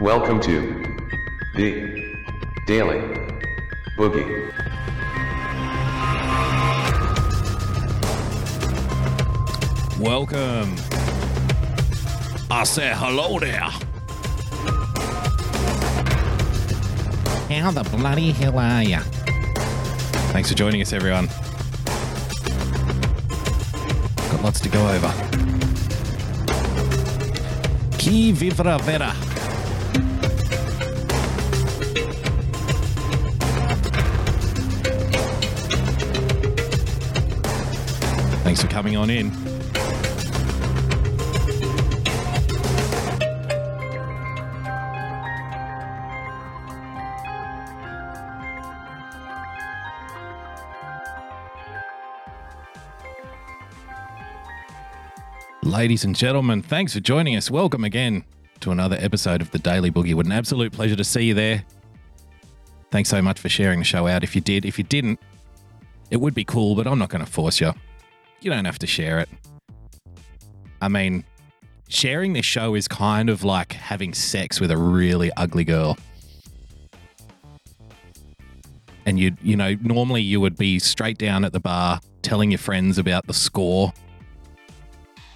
Welcome to the Daily Boogie. Welcome. I say hello there. How the bloody hell are ya? Thanks for joining us, everyone. Got lots to go over. Qui vivra verra. Thanks for coming on in. Ladies and gentlemen, thanks for joining us. Welcome again to another episode of the Daily Boogie. What an absolute pleasure to see you there. Thanks so much for sharing the show out. If you did, if you didn't, it would be cool, but I'm not going to force you. You don't have to share it. I mean, sharing this show is kind of like having sex with a really ugly girl. And you you know, normally you would be straight down at the bar telling your friends about the score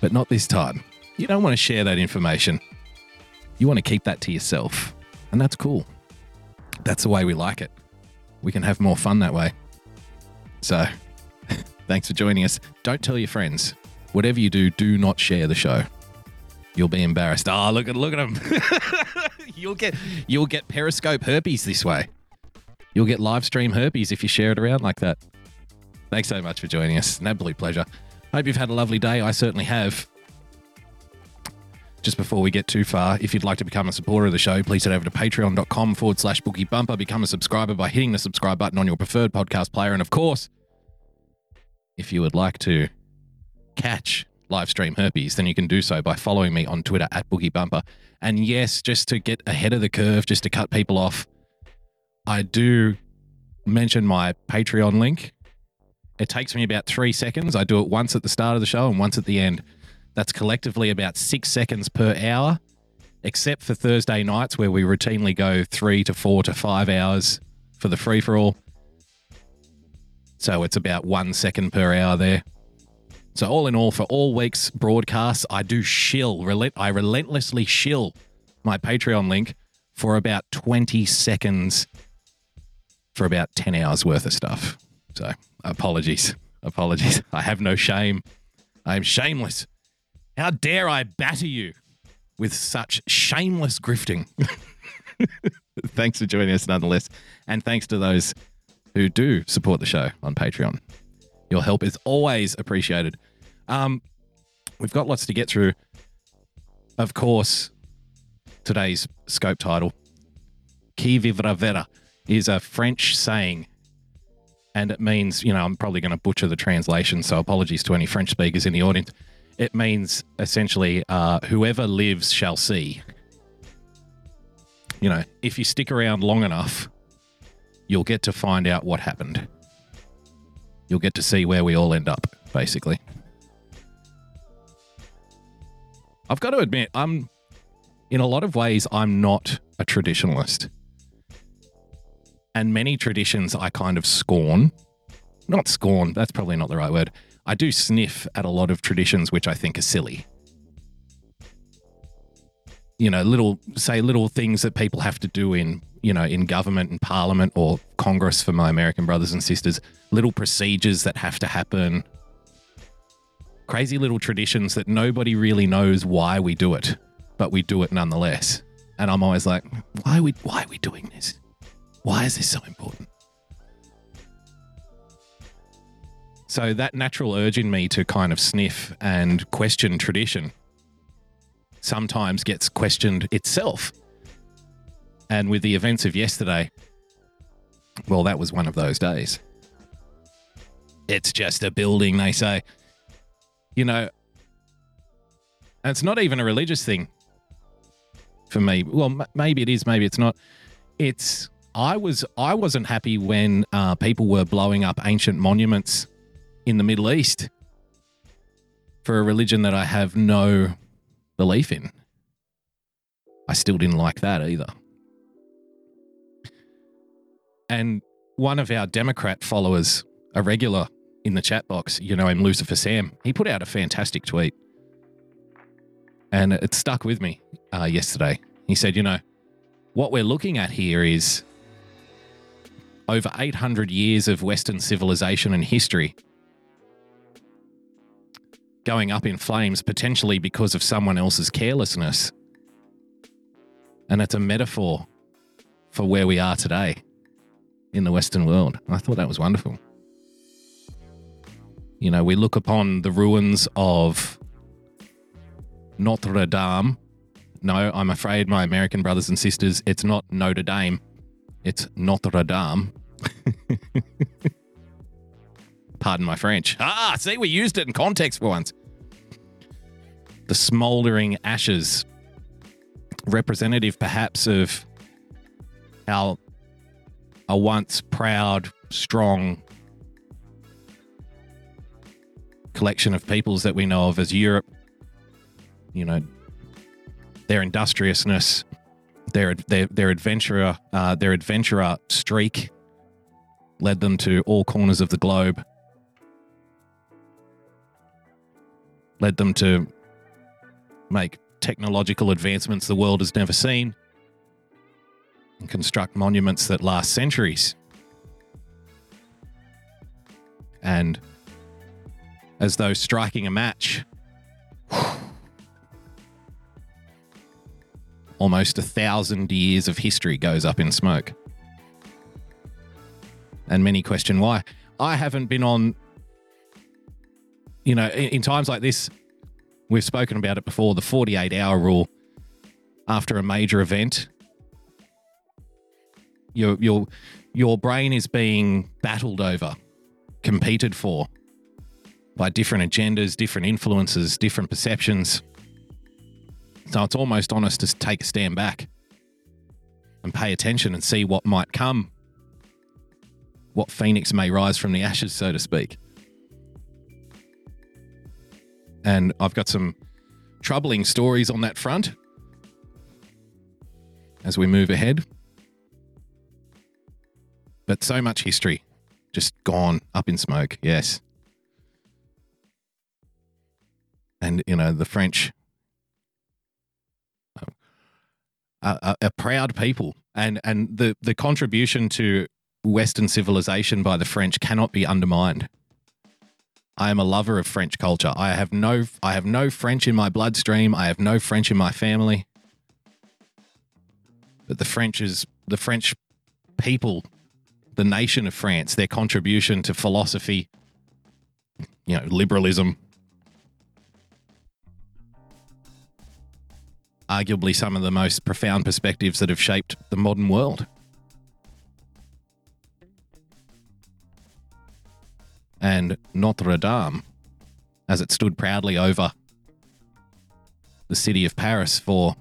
but not this time. You don't want to share that information. You want to keep that to yourself. And that's cool. That's the way we like it. We can have more fun that way. So, thanks for joining us. Don't tell your friends. Whatever you do, do not share the show. You'll be embarrassed. Oh, look at look at them. you'll get you'll get Periscope herpes this way. You'll get live stream herpes if you share it around like that. Thanks so much for joining us. An absolute pleasure. Hope you've had a lovely day. I certainly have. Just before we get too far, if you'd like to become a supporter of the show, please head over to patreon.com forward slash Boogie Bumper. Become a subscriber by hitting the subscribe button on your preferred podcast player. And of course, if you would like to catch live stream herpes, then you can do so by following me on Twitter at Boogie Bumper. And yes, just to get ahead of the curve, just to cut people off, I do mention my Patreon link it takes me about three seconds. I do it once at the start of the show and once at the end. That's collectively about six seconds per hour, except for Thursday nights where we routinely go three to four to five hours for the free for all. So it's about one second per hour there. So all in all, for all week's broadcasts, I do shill, relent, I relentlessly shill my Patreon link for about 20 seconds for about 10 hours worth of stuff. So apologies. Apologies. I have no shame. I am shameless. How dare I batter you with such shameless grifting? thanks for joining us nonetheless. And thanks to those who do support the show on Patreon. Your help is always appreciated. Um, we've got lots to get through. Of course, today's scope title, Qui vivra verra, is a French saying and it means, you know, I'm probably going to butcher the translation, so apologies to any French speakers in the audience. It means essentially, uh, whoever lives shall see. You know, if you stick around long enough, you'll get to find out what happened. You'll get to see where we all end up, basically. I've got to admit, I'm, in a lot of ways, I'm not a traditionalist and many traditions I kind of scorn. Not scorn, that's probably not the right word. I do sniff at a lot of traditions which I think are silly. You know, little, say, little things that people have to do in, you know, in government and parliament or Congress for my American brothers and sisters, little procedures that have to happen, crazy little traditions that nobody really knows why we do it, but we do it nonetheless. And I'm always like, why are we, why are we doing this? Why is this so important? So, that natural urge in me to kind of sniff and question tradition sometimes gets questioned itself. And with the events of yesterday, well, that was one of those days. It's just a building, they say. You know, it's not even a religious thing for me. Well, m- maybe it is, maybe it's not. It's I was I wasn't happy when uh, people were blowing up ancient monuments in the Middle East for a religion that I have no belief in. I still didn't like that either. And one of our Democrat followers, a regular in the chat box, you know him, Lucifer Sam, he put out a fantastic tweet. And it stuck with me uh, yesterday. He said, you know, what we're looking at here is over 800 years of Western civilization and history going up in flames, potentially because of someone else's carelessness. And it's a metaphor for where we are today in the Western world. I thought that was wonderful. You know, we look upon the ruins of Notre Dame. No, I'm afraid, my American brothers and sisters, it's not Notre Dame, it's Notre Dame. Pardon my French. Ah, see, we used it in context for once. The smouldering ashes, representative perhaps of our a once proud, strong collection of peoples that we know of as Europe. You know, their industriousness, their their their adventurer, uh, their adventurer streak led them to all corners of the globe. Led them to make technological advancements the world has never seen and construct monuments that last centuries. And as though striking a match, almost a thousand years of history goes up in smoke. And many question why. I haven't been on, you know, in, in times like this, we've spoken about it before the 48 hour rule after a major event your your your brain is being battled over, competed for by different agendas, different influences, different perceptions. So it's almost honest to take a stand back and pay attention and see what might come, what phoenix may rise from the ashes, so to speak. And I've got some troubling stories on that front as we move ahead. But so much history just gone up in smoke. Yes. And, you know, the French uh, are, are, are proud people. And, and the, the contribution to Western civilization by the French cannot be undermined. I am a lover of French culture. I have no I have no French in my bloodstream. I have no French in my family. But the French is the French people the nation of France, their contribution to philosophy, you know, liberalism, arguably some of the most profound perspectives that have shaped the modern world. And Notre Dame, as it stood proudly over the city of Paris for,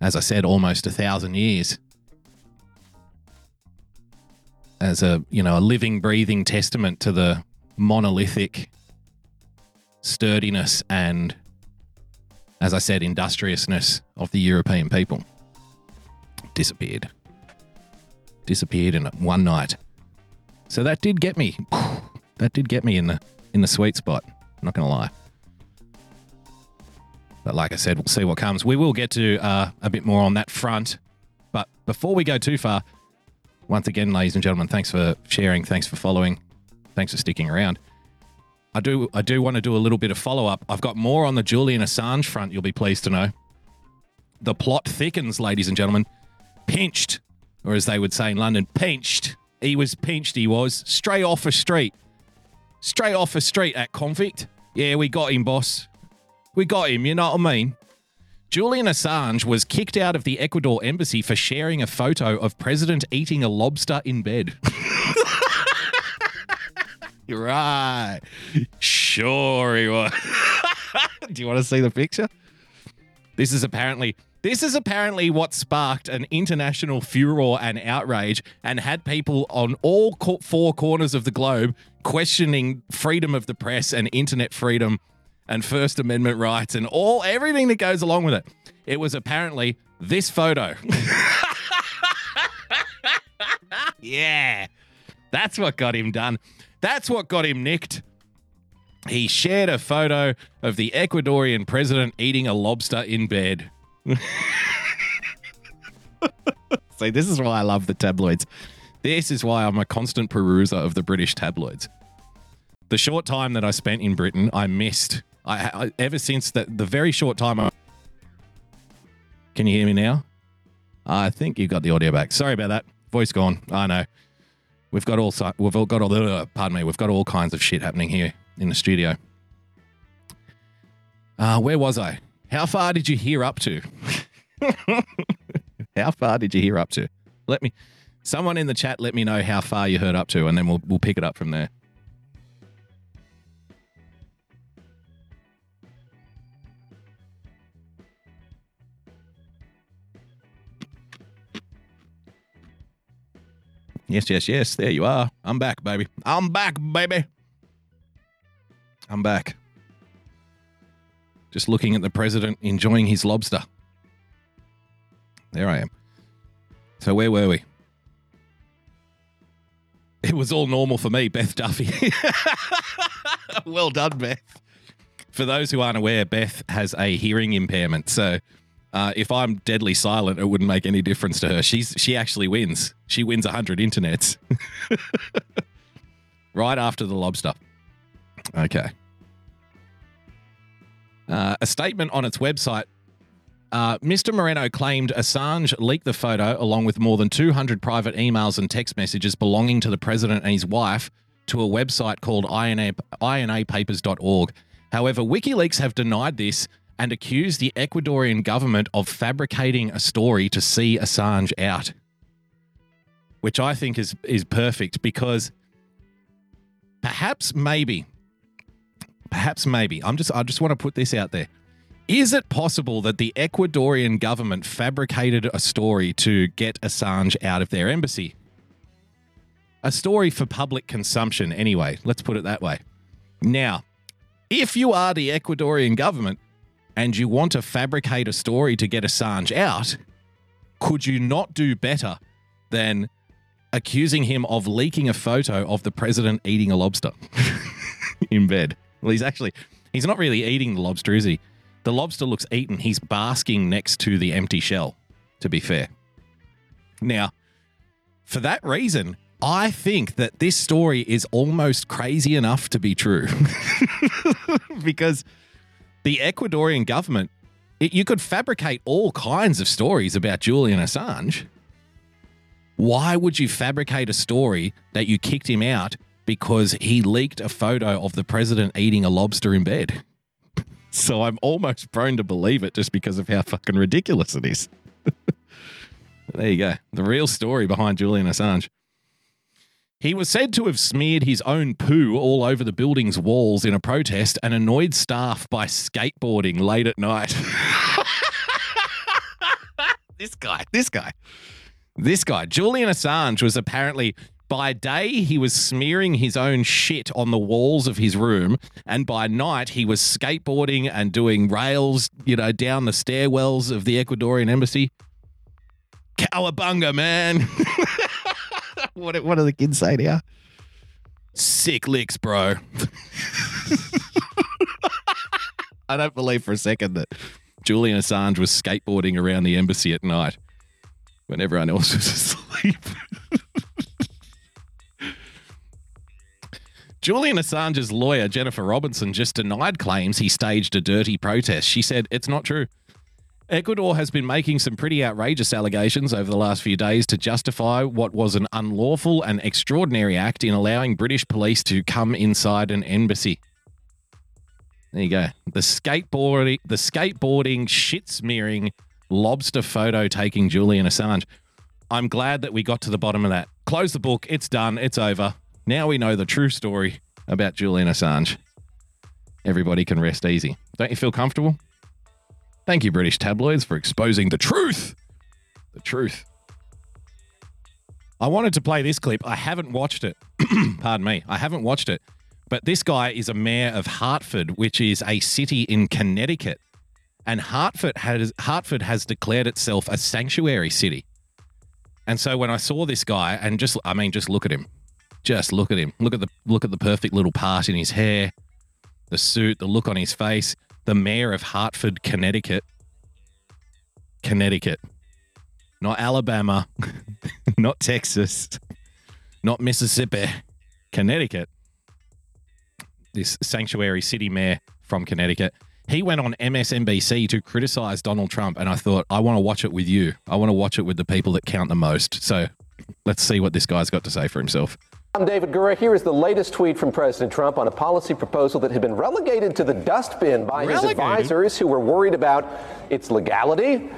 as I said, almost a thousand years as a you know a living, breathing testament to the monolithic sturdiness and, as I said, industriousness of the European people. Disappeared. Disappeared in one night. So that did get me. That did get me in the in the sweet spot. Not gonna lie. But like I said, we'll see what comes. We will get to uh, a bit more on that front. But before we go too far, once again, ladies and gentlemen, thanks for sharing. Thanks for following. Thanks for sticking around. I do I do want to do a little bit of follow up. I've got more on the Julian Assange front, you'll be pleased to know. The plot thickens, ladies and gentlemen. Pinched, or as they would say in London, pinched. He was pinched, he was. Straight off a street. Straight off a street at convict. Yeah, we got him, boss. We got him, you know what I mean? Julian Assange was kicked out of the Ecuador embassy for sharing a photo of president eating a lobster in bed. right. Sure he was. Do you want to see the picture? This is apparently this is apparently what sparked an international furor and outrage and had people on all four corners of the globe questioning freedom of the press and internet freedom and First Amendment rights and all everything that goes along with it. It was apparently this photo. yeah. That's what got him done. That's what got him nicked. He shared a photo of the Ecuadorian president eating a lobster in bed. See, this is why I love the tabloids. This is why I'm a constant peruser of the British tabloids. The short time that I spent in Britain, I missed. I, I ever since that the very short time. I, can you hear me now? I think you got the audio back. Sorry about that. Voice gone. I know. We've got all we've all got all the pardon me. We've got all kinds of shit happening here in the studio. Uh, where was I? How far did you hear up to? how far did you hear up to? Let me. Someone in the chat, let me know how far you heard up to, and then we'll we'll pick it up from there. Yes, yes, yes. There you are. I'm back, baby. I'm back, baby. I'm back. Just looking at the president enjoying his lobster. There I am. So, where were we? It was all normal for me, Beth Duffy. well done, Beth. For those who aren't aware, Beth has a hearing impairment. So, uh, if I'm deadly silent, it wouldn't make any difference to her. She's she actually wins. She wins hundred internets. right after the lobster. Okay. Uh, a statement on its website. Uh, Mr. Moreno claimed Assange leaked the photo along with more than 200 private emails and text messages belonging to the president and his wife to a website called INA, INApapers.org. However, WikiLeaks have denied this and accused the Ecuadorian government of fabricating a story to see Assange out, which I think is is perfect because perhaps maybe perhaps maybe I'm just I just want to put this out there. Is it possible that the Ecuadorian government fabricated a story to get Assange out of their embassy? A story for public consumption anyway, let's put it that way. Now, if you are the Ecuadorian government and you want to fabricate a story to get Assange out, could you not do better than accusing him of leaking a photo of the president eating a lobster in bed? Well, he's actually, he's not really eating the lobster, is he? The lobster looks eaten. He's basking next to the empty shell, to be fair. Now, for that reason, I think that this story is almost crazy enough to be true. because the Ecuadorian government, it, you could fabricate all kinds of stories about Julian Assange. Why would you fabricate a story that you kicked him out because he leaked a photo of the president eating a lobster in bed? So I'm almost prone to believe it just because of how fucking ridiculous it is. there you go. The real story behind Julian Assange. He was said to have smeared his own poo all over the building's walls in a protest and annoyed staff by skateboarding late at night. this guy, this guy, this guy, Julian Assange was apparently. By day, he was smearing his own shit on the walls of his room, and by night, he was skateboarding and doing rails, you know, down the stairwells of the Ecuadorian embassy. Cowabunga, man. what, what do the kids say now? Sick licks, bro. I don't believe for a second that Julian Assange was skateboarding around the embassy at night when everyone else was asleep. Julian Assange's lawyer, Jennifer Robinson, just denied claims he staged a dirty protest. She said it's not true. Ecuador has been making some pretty outrageous allegations over the last few days to justify what was an unlawful and extraordinary act in allowing British police to come inside an embassy. There you go. The skateboarding, the skateboarding, shit smearing, lobster photo taking Julian Assange. I'm glad that we got to the bottom of that. Close the book. It's done. It's over. Now we know the true story about Julian Assange. Everybody can rest easy. Don't you feel comfortable? Thank you, British tabloids, for exposing the truth. The truth. I wanted to play this clip. I haven't watched it. Pardon me. I haven't watched it. But this guy is a mayor of Hartford, which is a city in Connecticut. and Hartford has Hartford has declared itself a sanctuary city. And so when I saw this guy, and just I mean, just look at him, just look at him, look at the look at the perfect little part in his hair, the suit, the look on his face. The mayor of Hartford, Connecticut, Connecticut, not Alabama, not Texas, not Mississippi, Connecticut. This sanctuary city mayor from Connecticut. He went on MSNBC to criticize Donald Trump, and I thought, I want to watch it with you. I want to watch it with the people that count the most. So let's see what this guy's got to say for himself. I'm David Gura. Here is the latest tweet from President Trump on a policy proposal that had been relegated to the dustbin by his Relegated? advisors who were worried about its legality,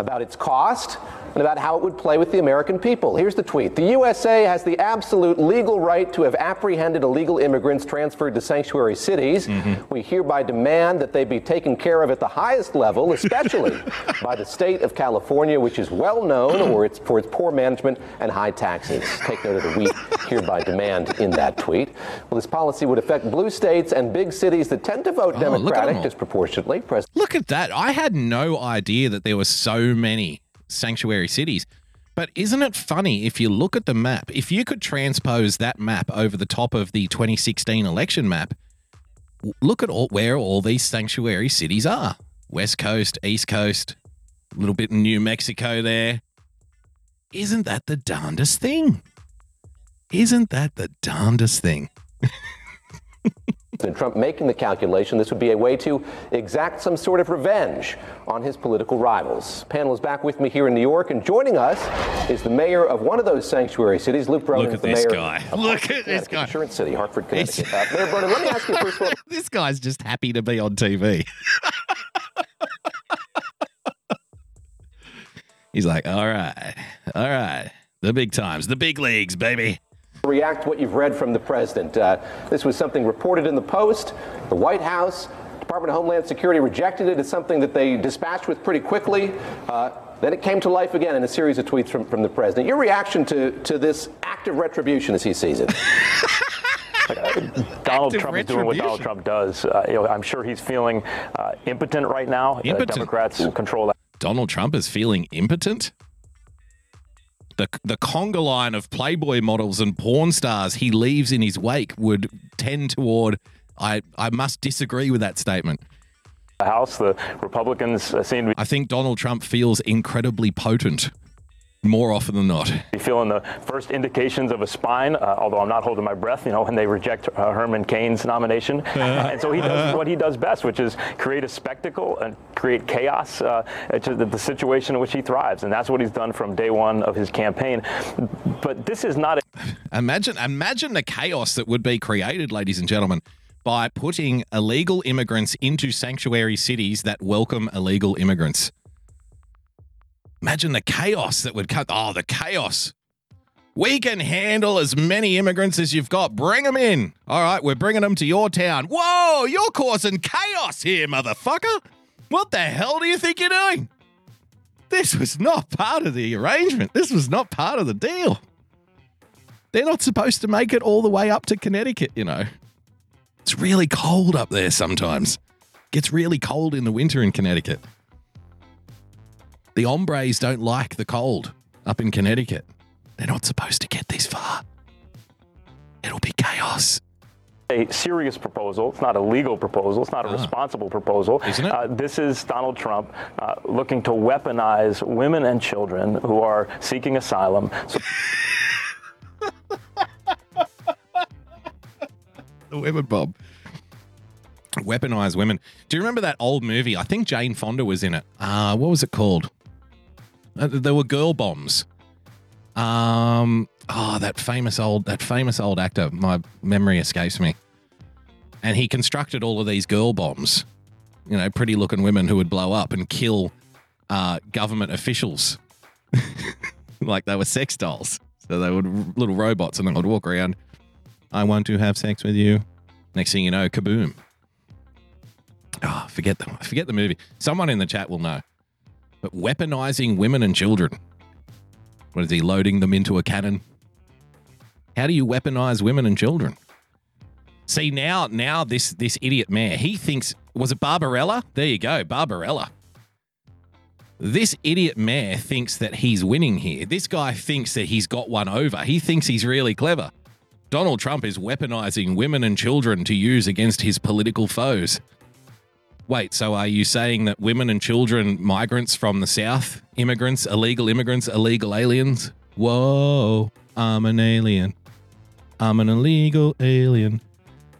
about its cost, and about how it would play with the American people. Here's the tweet The USA has the absolute legal right to have apprehended illegal immigrants transferred to sanctuary cities. Mm-hmm. We hereby demand that they be taken care of at the highest level, especially by the state of California, which is well known for its, for its poor management and high taxes. Take note of the we hereby demand in that tweet. Well, this policy would affect blue states and big cities that tend to vote Oh, look Democratic disproportionately. Look at that. I had no idea that there were so many sanctuary cities. But isn't it funny if you look at the map? If you could transpose that map over the top of the 2016 election map, look at all, where all these sanctuary cities are West Coast, East Coast, a little bit in New Mexico there. Isn't that the darndest thing? Isn't that the darndest thing? Trump making the calculation this would be a way to exact some sort of revenge on his political rivals. Panel is back with me here in New York, and joining us is the mayor of one of those sanctuary cities, Luke Bronin. Look at the this mayor guy. Look at this guy. Insurance City, Hartford, Connecticut. Uh, Mayor Broden, let me ask you first of all. this guy's just happy to be on TV. He's like, all right, all right, the big times, the big leagues, baby. React to what you've read from the president. Uh, this was something reported in the Post. The White House, Department of Homeland Security rejected it as something that they dispatched with pretty quickly. Uh, then it came to life again in a series of tweets from, from the president. Your reaction to, to this act of retribution as he sees it? Donald Active Trump is doing what Donald. Trump does. Uh, you know, I'm sure he's feeling uh, impotent right now. Uh, Impotent. Democrats control that. Donald Trump is feeling impotent. The, the conga line of Playboy models and porn stars he leaves in his wake would tend toward. I, I must disagree with that statement. The House. The Republicans uh, seem to be. I think Donald Trump feels incredibly potent more often than not. be feeling the first indications of a spine, uh, although I'm not holding my breath, you know, when they reject uh, Herman Cain's nomination. Uh, and so he does what he does best, which is create a spectacle and create chaos uh, to the, the situation in which he thrives. And that's what he's done from day one of his campaign. But this is not a Imagine, imagine the chaos that would be created, ladies and gentlemen, by putting illegal immigrants into sanctuary cities that welcome illegal immigrants. Imagine the chaos that would come. Oh, the chaos. We can handle as many immigrants as you've got. Bring them in. All right, we're bringing them to your town. Whoa, you're causing chaos here, motherfucker. What the hell do you think you're doing? This was not part of the arrangement. This was not part of the deal. They're not supposed to make it all the way up to Connecticut, you know. It's really cold up there sometimes. Gets really cold in the winter in Connecticut. The hombres don't like the cold up in Connecticut. They're not supposed to get this far. It'll be chaos. a serious proposal. It's not a legal proposal. It's not a responsible proposal. Ah. Isn't it? Uh, this is Donald Trump uh, looking to weaponize women and children who are seeking asylum. So The women bomb. Weaponize women. Do you remember that old movie? I think Jane Fonda was in it. Uh, what was it called? Uh, there were girl bombs. Um, oh, that famous old that famous old actor. My memory escapes me. And he constructed all of these girl bombs. You know, pretty looking women who would blow up and kill uh, government officials, like they were sex dolls. So they would little robots, and they would walk around. I want to have sex with you. Next thing you know, kaboom. Oh, forget the forget the movie. Someone in the chat will know. Weaponizing women and children. What is he loading them into a cannon? How do you weaponize women and children? See now, now this this idiot mayor, he thinks was it Barbarella? There you go, Barbarella. This idiot mayor thinks that he's winning here. This guy thinks that he's got one over. He thinks he's really clever. Donald Trump is weaponizing women and children to use against his political foes. Wait, so are you saying that women and children, migrants from the South, immigrants, illegal immigrants, illegal aliens? Whoa, I'm an alien. I'm an illegal alien.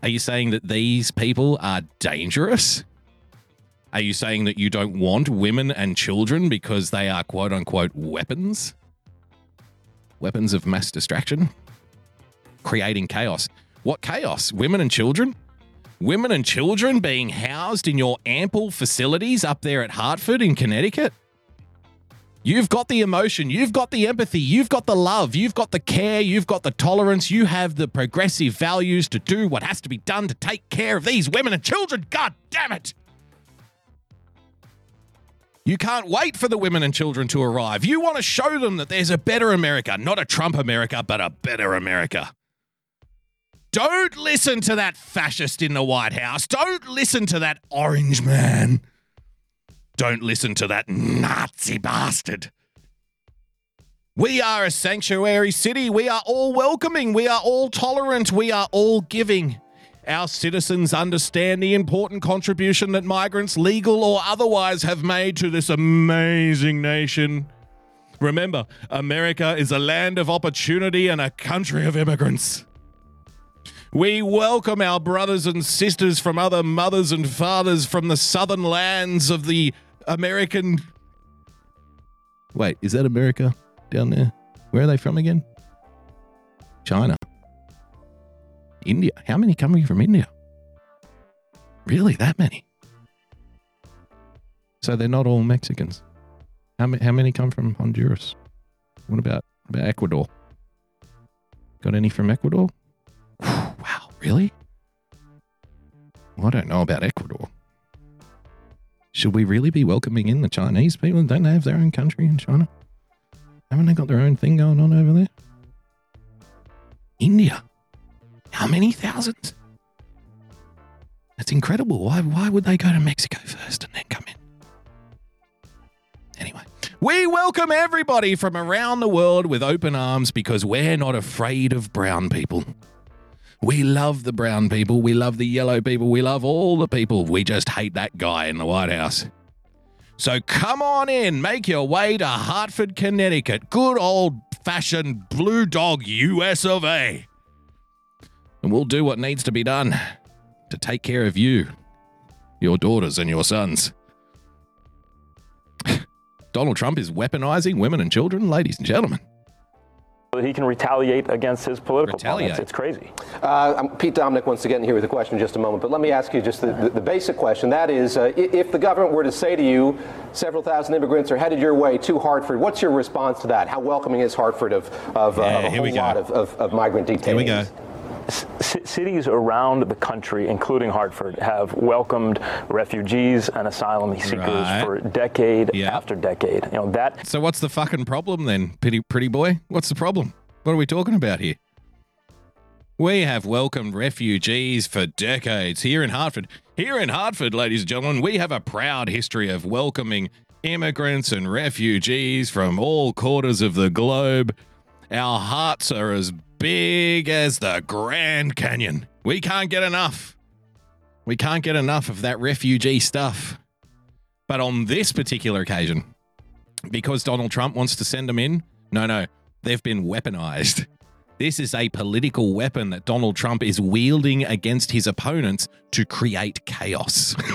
Are you saying that these people are dangerous? Are you saying that you don't want women and children because they are quote unquote weapons? Weapons of mass distraction? Creating chaos. What chaos? Women and children? Women and children being housed in your ample facilities up there at Hartford in Connecticut? You've got the emotion, you've got the empathy, you've got the love, you've got the care, you've got the tolerance, you have the progressive values to do what has to be done to take care of these women and children. God damn it! You can't wait for the women and children to arrive. You want to show them that there's a better America, not a Trump America, but a better America. Don't listen to that fascist in the White House. Don't listen to that orange man. Don't listen to that Nazi bastard. We are a sanctuary city. We are all welcoming. We are all tolerant. We are all giving. Our citizens understand the important contribution that migrants, legal or otherwise, have made to this amazing nation. Remember, America is a land of opportunity and a country of immigrants. We welcome our brothers and sisters from other mothers and fathers from the southern lands of the American. Wait, is that America down there? Where are they from again? China. India. How many coming from India? Really, that many? So they're not all Mexicans. How many, how many come from Honduras? What about, about Ecuador? Got any from Ecuador? Really? Well, I don't know about Ecuador. Should we really be welcoming in the Chinese people? Don't they have their own country in China? Haven't they got their own thing going on over there? India. How many thousands? That's incredible. Why, why would they go to Mexico first and then come in? Anyway, we welcome everybody from around the world with open arms because we're not afraid of brown people. We love the brown people. We love the yellow people. We love all the people. We just hate that guy in the White House. So come on in, make your way to Hartford, Connecticut. Good old fashioned Blue Dog US of A. And we'll do what needs to be done to take care of you, your daughters, and your sons. Donald Trump is weaponizing women and children, ladies and gentlemen. That he can retaliate against his political Retaliate. opponents. It's crazy. Uh, Pete Dominick wants to get in here with a question in just a moment, but let me ask you just the, the, the basic question. That is, uh, if the government were to say to you, several thousand immigrants are headed your way to Hartford, what's your response to that? How welcoming is Hartford of, of, uh, Yeah, of a here we whole go. lot of, of, of migrant detainees? Here we go. C- cities around the country, including Hartford, have welcomed refugees and asylum seekers Right. for decade Yeah. after decade. You know that So, what's the fucking problem then, pretty, pretty boy? What's the problem? What are we talking about here? We have welcomed refugees for decades here in Hartford. Here in Hartford, ladies and gentlemen, we have a proud history of welcoming immigrants and refugees from all quarters of the globe. Our hearts are as big as the Grand Canyon. We can't get enough. We can't get enough of that refugee stuff. But on this particular occasion, because Donald Trump wants to send them in? No, no. They've been weaponized. This is a political weapon that Donald Trump is wielding against his opponents to create chaos.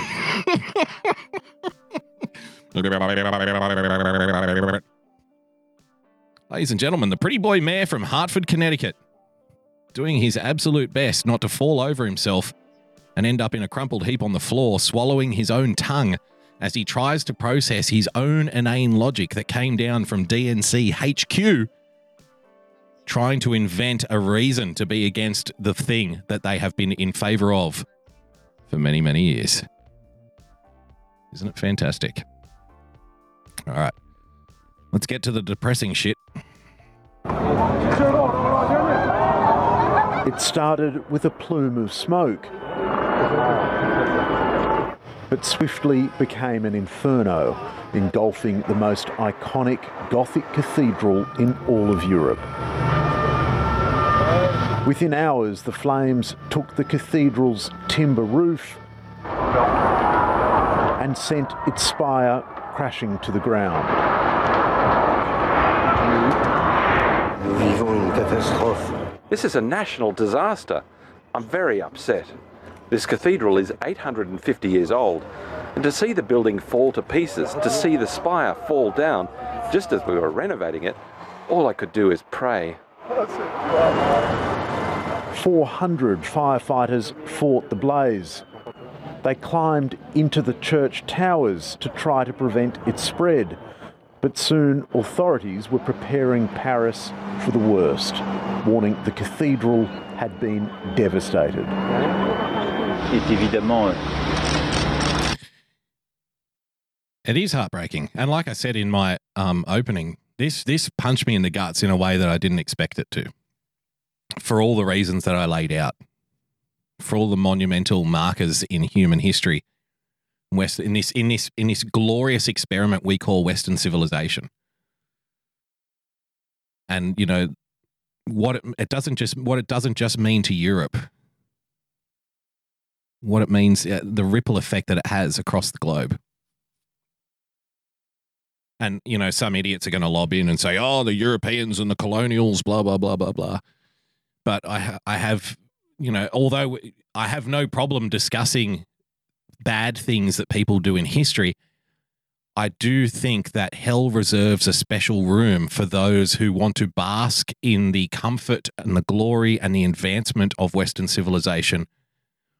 Ladies and gentlemen, the pretty boy mayor from Hartford, Connecticut, doing his absolute best not to fall over himself and end up in a crumpled heap on the floor, swallowing his own tongue as he tries to process his own inane logic that came down from DNC HQ, trying to invent a reason to be against the thing that they have been in favor of for many, many years. Isn't it fantastic? All right. Let's get to the depressing shit. It started with a plume of smoke, but swiftly became an inferno, engulfing the most iconic Gothic cathedral in all of Europe. Within hours, the flames took the cathedral's timber roof and sent its spire crashing to the ground. This is a national disaster. I'm very upset. This cathedral is 850 years old, and to see the building fall to pieces, to see the spire fall down, just as we were renovating it, all I could do is pray. 400 firefighters fought the blaze. They climbed into the church towers to try to prevent its spread, but soon authorities were preparing Paris for the worst, warning the cathedral had been devastated. It is heartbreaking, and like I said in my um, opening, this this punched me in the guts in a way that I didn't expect it to. For all the reasons that I laid out, for all the monumental markers in human history, West in this in this in this glorious experiment we call Western civilization, and you know what it, it doesn't just what it doesn't just mean to Europe. What it means, uh, the ripple effect that it has across the globe. And, you know, some idiots are going to lob in and say, oh, the Europeans and the colonials, blah, blah, blah, blah, blah. But I, I have, you know, although I have no problem discussing bad things that people do in history, I do think that hell reserves a special room for those who want to bask in the comfort and the glory and the advancement of Western civilization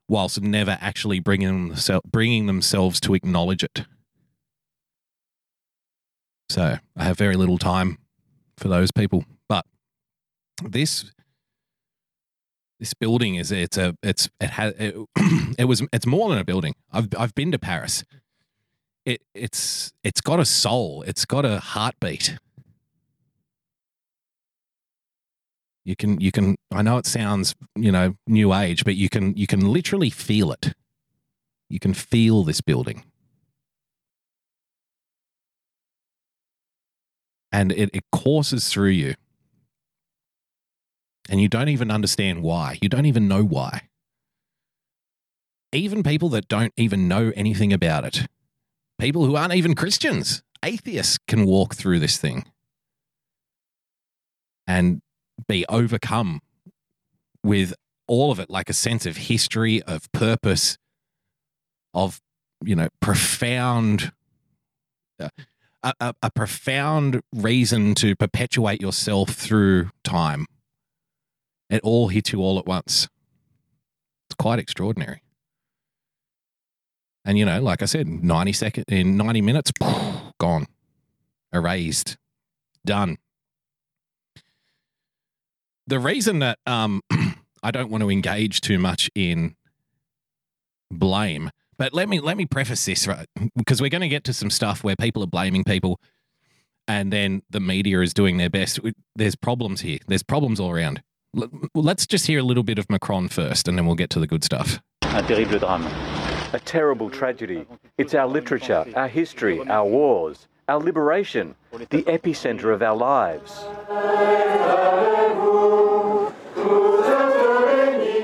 whilst never actually bringing, bringing themselves to acknowledge it. So I have very little time for those people. But this this building is it's a it's it has it, it was it's more than a building. I've I've been to Paris. It it's it's got a soul. It's got a heartbeat. You can you can I know it sounds, you know, new age, but you can you can literally feel it. You can feel this building. and it, it courses through you. And you don't even understand why. You don't even know why. Even people that don't even know anything about it, people who aren't even Christians, atheists can walk through this thing and be overcome with all of it, like a sense of history, of purpose, of, you know, profound. Uh, a, a, a profound reason to perpetuate yourself through time. It all hits you all at once. It's quite extraordinary. And you know, like I said, 90 seconds in 90 minutes, gone. Erased. Done. The reason that um I don't want to engage too much in blame but let me let me preface this right because we're going to get to some stuff where people are blaming people, and then the media is doing their best. There's problems here. There's problems all around. Let's just hear a little bit of Macron first, and then we'll get to the good stuff. Un terrible drame. A terrible tragedy. It's our literature, our history, our wars, our liberation, the epicenter of our lives.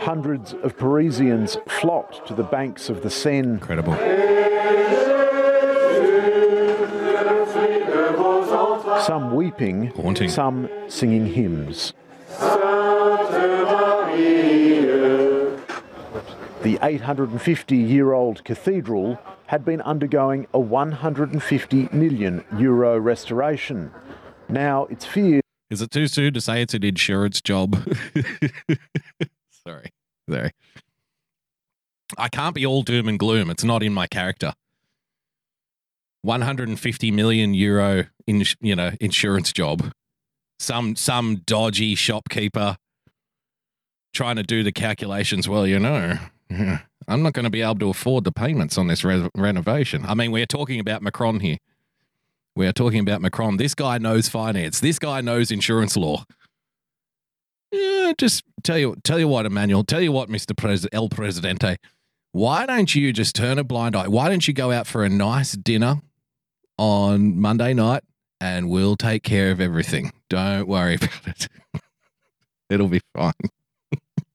Hundreds of Parisians flocked to the banks of the Seine. Incredible. Some weeping, Haunting. some singing hymns. The 850 year old cathedral had been undergoing a 150 million euro restoration. Now it's feared. Is it too soon to say it's an insurance job? Sorry. Sorry. I can't be all doom and gloom. It's not in my character. 150 million euro in you know insurance job. Some some dodgy shopkeeper trying to do the calculations. Well, you know, I'm not going to be able to afford the payments on this re- renovation. I mean, we're talking about Macron here. We are talking about Macron. This guy knows finance. This guy knows insurance law. Yeah, just tell you, tell you what, Emmanuel. Tell you what, Mister Pres- El Presidente. Why don't you just turn a blind eye? Why don't you go out for a nice dinner on Monday night, and we'll take care of everything. Don't worry about it. It'll be fine.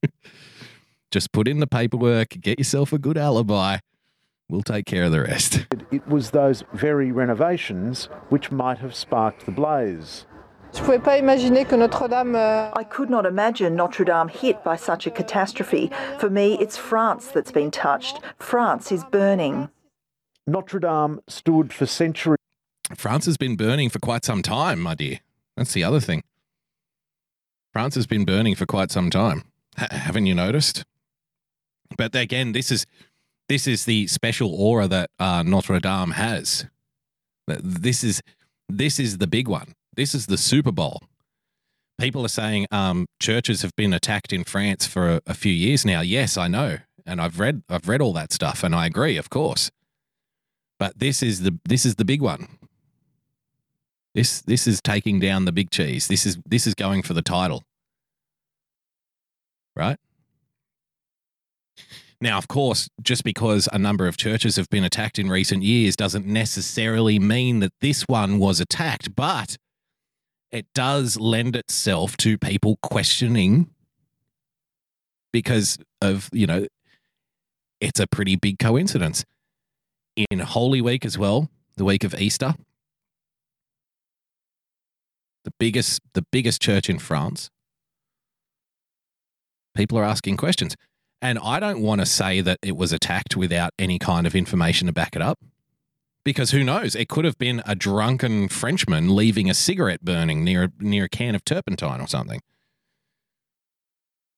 just put in the paperwork, get yourself a good alibi. We'll take care of the rest. It was those very renovations which might have sparked the blaze. Je pouvais pas imaginer que Notre-Dame. euh, I could not imagine Notre Dame hit by such a catastrophe. For me, it's France that's been touched. France is burning. Notre Dame stood for centuries France has been burning for quite some time, my dear. That's the other thing. France has been burning for quite some time. H- haven't you noticed? But again, this is this is the special aura that uh, Notre Dame has. This is this is the big one. This is the Super Bowl. People are saying um, churches have been attacked in France for a, a few years now. Yes, I know, and I've read I've read all that stuff, and I agree, of course. But this is the this is the big one. This this is taking down the big cheese. This is this is going for the title. Right? Now, of course, just because a number of churches have been attacked in recent years doesn't necessarily mean that this one was attacked, but it does lend itself to people questioning because of, you know, it's a pretty big coincidence. In Holy Week as well, the week of Easter, the biggest the biggest church in France. People are asking questions. And I don't want to say that it was attacked without any kind of information to back it up. Because who knows? It could have been a drunken Frenchman leaving a cigarette burning near near a can of turpentine or something.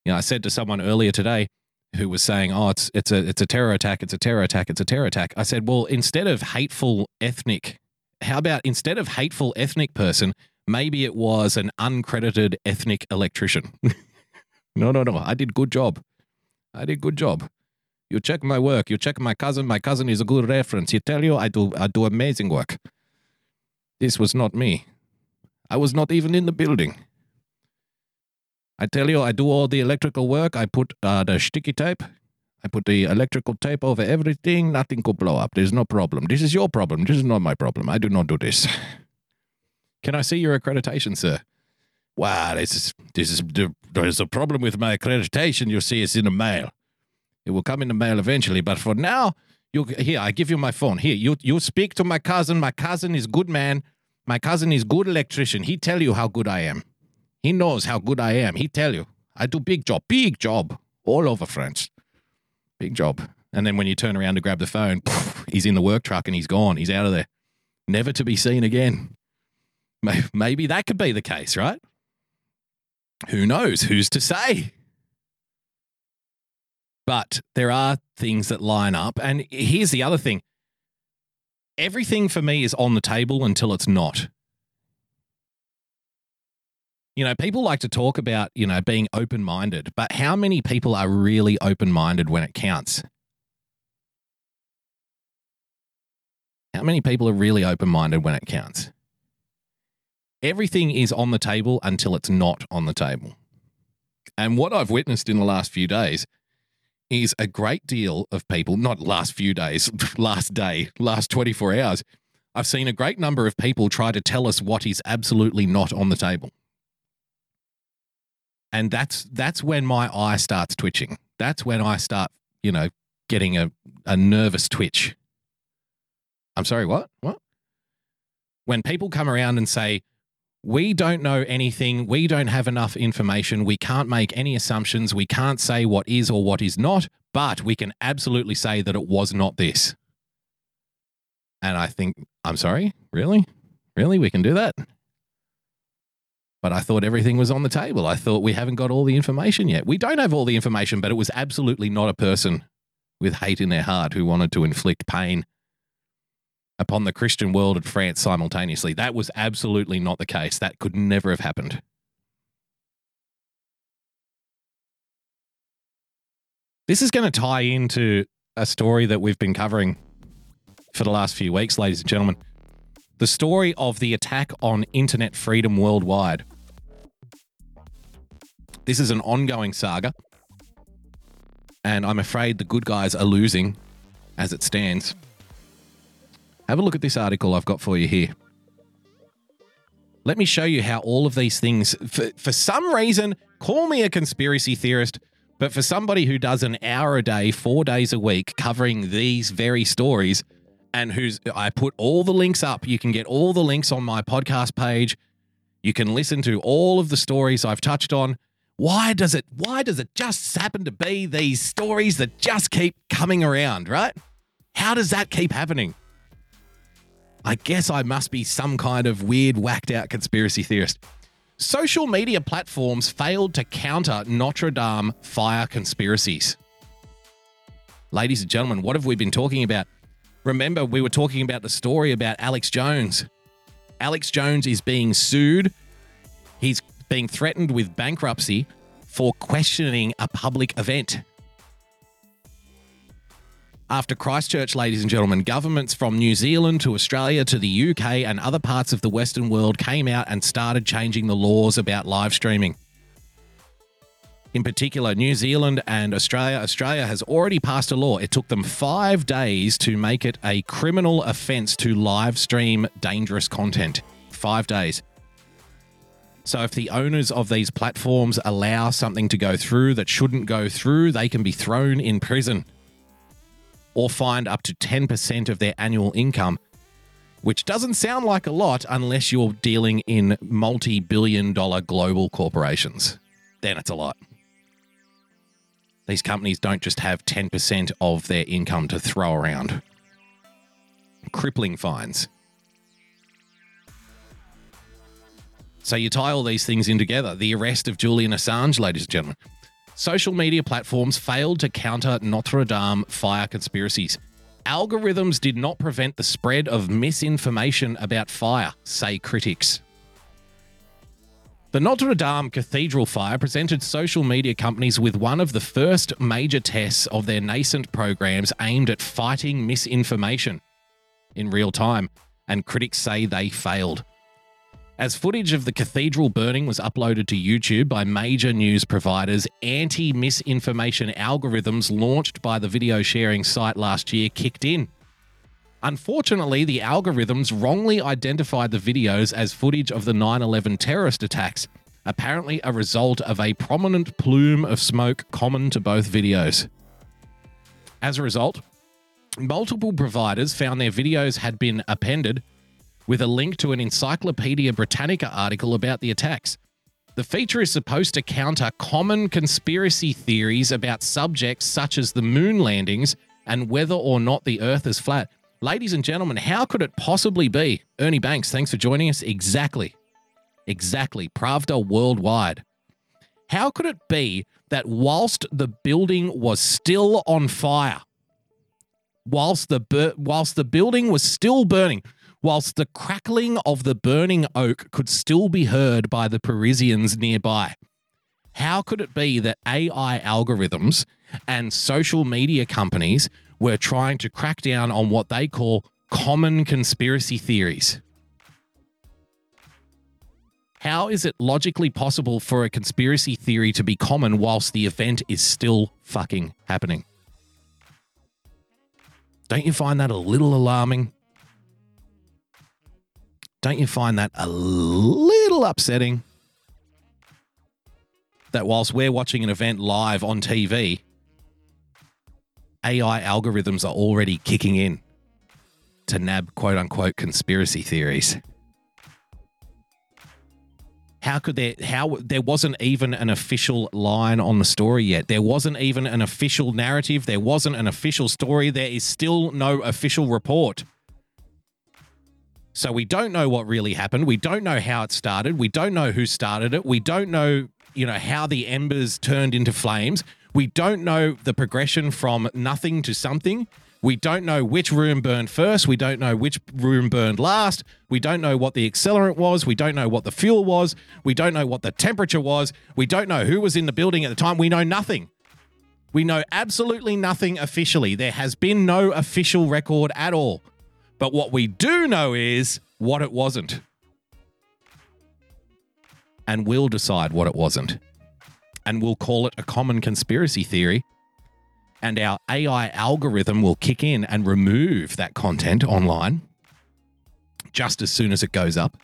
You know, I said to someone earlier today who was saying, "Oh, it's it's a it's a terror attack, it's a terror attack, it's a terror attack." I said, "Well, instead of hateful ethnic, how about instead of hateful ethnic person, maybe it was an uncredited ethnic electrician. no, no, no. I did good job. I did good job. You check my work. You check my cousin. My cousin is a good reference. He tell you I do I do amazing work. This was not me. I was not even in the building. I tell you, I do all the electrical work. I put uh, the sticky tape. I put the electrical tape over everything. Nothing could blow up. There's no problem. This is your problem. This is not my problem. I do not do this. Can I see your accreditation, sir? Wow, this is this is there's a problem with my accreditation. You'll see it's in the mail. It will come in the mail eventually, but for now, you here. I give you my phone. Here, you you speak to my cousin. My cousin is good man. My cousin is good electrician. He tell you how good I am. He knows how good I am. He tell you I do big job, big job all over France. Big job. And then when you turn around to grab the phone, he's in the work truck and he's gone. He's out of there, never to be seen again. Maybe that could be the case, right? Who knows? Who's to say? But there are things that line up. And here's the other thing everything for me is on the table until it's not. You know, people like to talk about, you know, being open minded, but how many people are really open minded when it counts? How many people are really open minded when it counts? Everything is on the table until it's not on the table. And what I've witnessed in the last few days is a great deal of people, not last few days, last day, last 24 hours. I've seen a great number of people try to tell us what is absolutely not on the table. And that's that's when my eye starts twitching. That's when I start, you know, getting a, a nervous twitch. I'm sorry, what? What? When people come around and say, we don't know anything. We don't have enough information. We can't make any assumptions. We can't say what is or what is not, but we can absolutely say that it was not this. And I think, I'm sorry, really? Really? We can do that? But I thought everything was on the table. I thought we haven't got all the information yet. We don't have all the information, but it was absolutely not a person with hate in their heart who wanted to inflict pain upon the Christian world and France simultaneously. That was absolutely not the case. That could never have happened. This is going to tie into a story that we've been covering for the last few weeks, ladies and gentlemen. The story of the attack on internet freedom worldwide. This is an ongoing saga. And I'm afraid the good guys are losing as it stands. Have a look at this article I've got for you here. Let me show you how all of these things, for, for some reason, call me a conspiracy theorist, but for somebody who does an hour a day, four days a week, covering these very stories, and who's I put all the links up. You can get all the links on my podcast page. You can listen to all of the stories I've touched on. Why does it why does it just happen to be these stories that just keep coming around, right? How does that keep happening? I guess I must be some kind of weird, whacked out conspiracy theorist. Social media platforms failed to counter Notre Dame fire conspiracies. Ladies and gentlemen, what have we been talking about? Remember, we were talking about the story about Alex Jones. Alex Jones is being sued. He's being threatened with bankruptcy for questioning a public event. After Christchurch, ladies and gentlemen, governments from New Zealand to Australia to the UK and other parts of the Western world came out and started changing the laws about live streaming. In particular, New Zealand and Australia. Australia has already passed a law. It took them five days to make it a criminal offence to live stream dangerous content. Five days. So, if the owners of these platforms allow something to go through that shouldn't go through, they can be thrown in prison or fined up to 10% of their annual income, which doesn't sound like a lot unless you're dealing in multi billion dollar global corporations. Then it's a lot. These companies don't just have 10% of their income to throw around. Crippling fines. So you tie all these things in together. The arrest of Julian Assange, ladies and gentlemen, social media platforms failed to counter Notre Dame fire conspiracies. Algorithms did not prevent the spread of misinformation about fire, say critics. The Notre Dame Cathedral fire presented social media companies with one of the first major tests of their nascent programs aimed at fighting misinformation in real time, and critics say they failed. As footage of the cathedral burning was uploaded to YouTube by major news providers, anti misinformation algorithms launched by the video sharing site last year kicked in. Unfortunately, the algorithms wrongly identified the videos as footage of the 9 11 terrorist attacks, apparently a result of a prominent plume of smoke common to both videos. As a result, multiple providers found their videos had been appended with a link to an Encyclopedia Britannica article about the attacks. The feature is supposed to counter common conspiracy theories about subjects such as the moon landings and whether or not the Earth is flat. Ladies and gentlemen, how could it possibly be? Ernie Banks, thanks for joining us. Exactly. Exactly. Pravda worldwide. How could it be that whilst the building was still on fire, whilst the bur- whilst the building was still burning, whilst the crackling of the burning oak could still be heard by the Parisians nearby. How could it be that AI algorithms and social media companies were trying to crack down on what they call common conspiracy theories? How is it logically possible for a conspiracy theory to be common whilst the event is still fucking happening? Don't you find that a little alarming? Don't you find that a little upsetting? That whilst we're watching an event live on TV, AI algorithms are already kicking in to nab quote unquote conspiracy theories. How could there how there wasn't even an official line on the story yet. There wasn't even an official narrative, there wasn't an official story, there is still no official report. So we don't know what really happened. We don't know how it started. We don't know who started it. We don't know, you know, how the embers turned into flames. We don't know the progression from nothing to something. We don't know which room burned first. We don't know which room burned last. We don't know what the accelerant was. We don't know what the fuel was. We don't know what the temperature was. We don't know who was in the building at the time. We know nothing. We know absolutely nothing officially. There has been no official record at all. But what we do know is what it wasn't. And we'll decide what it wasn't. and we'll call it a common conspiracy theory. And our AI algorithm will kick in and remove that content online just as soon as it goes up.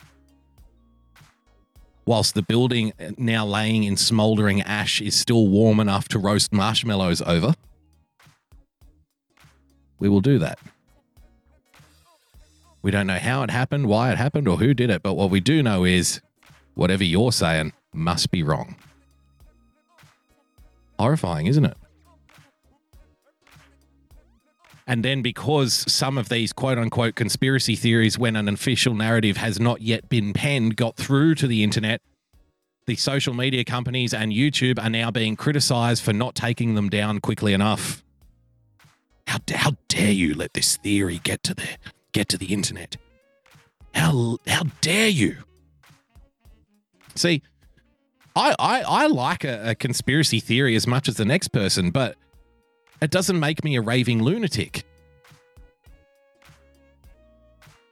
Whilst the building now laying in smouldering ash is still warm enough to roast marshmallows over, we will do that. We don't know how it happened, why it happened, or who did it, but what we do know is whatever you're saying must be wrong. Horrifying, isn't it? And then, because some of these quote unquote conspiracy theories, when an official narrative has not yet been penned, got through to the internet, the social media companies and YouTube are now being criticized for not taking them down quickly enough. How, how dare you let this theory get to the get to the internet? How how dare you? See, I I, I like a, a conspiracy theory as much as the next person, but it doesn't make me a raving lunatic.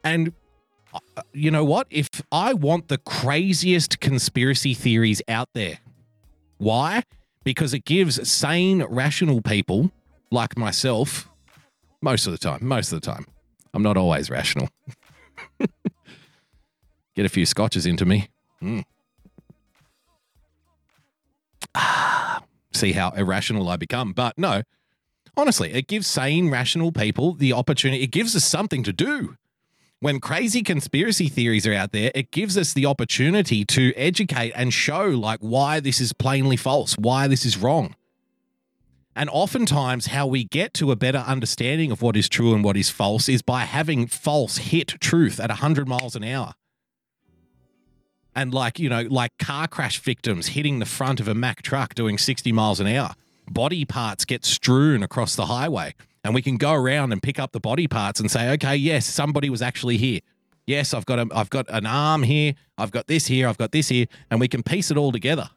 And uh, you know what? If I want the craziest conspiracy theories out there, why? Because it gives sane, rational people like myself, most of the time, most of the time, I'm not always rational. Get a few scotches into me. Mm. Ah, see how irrational I become. But no, honestly, it gives sane, rational people the opportunity. It gives us something to do. When crazy conspiracy theories are out there, it gives us the opportunity to educate and show like why this is plainly false, why this is wrong. And oftentimes, how we get to a better understanding of what is true and what is false is by having false hit truth at 100 miles an hour. And like, you know, like car crash victims hitting the front of a Mack truck doing 60 miles an hour. Body parts get strewn across the highway. And we can go around and pick up the body parts and say, okay, yes, somebody was actually here. Yes, I've got a, I've got an arm here, I've got this here, I've got this here, and we can piece it all together.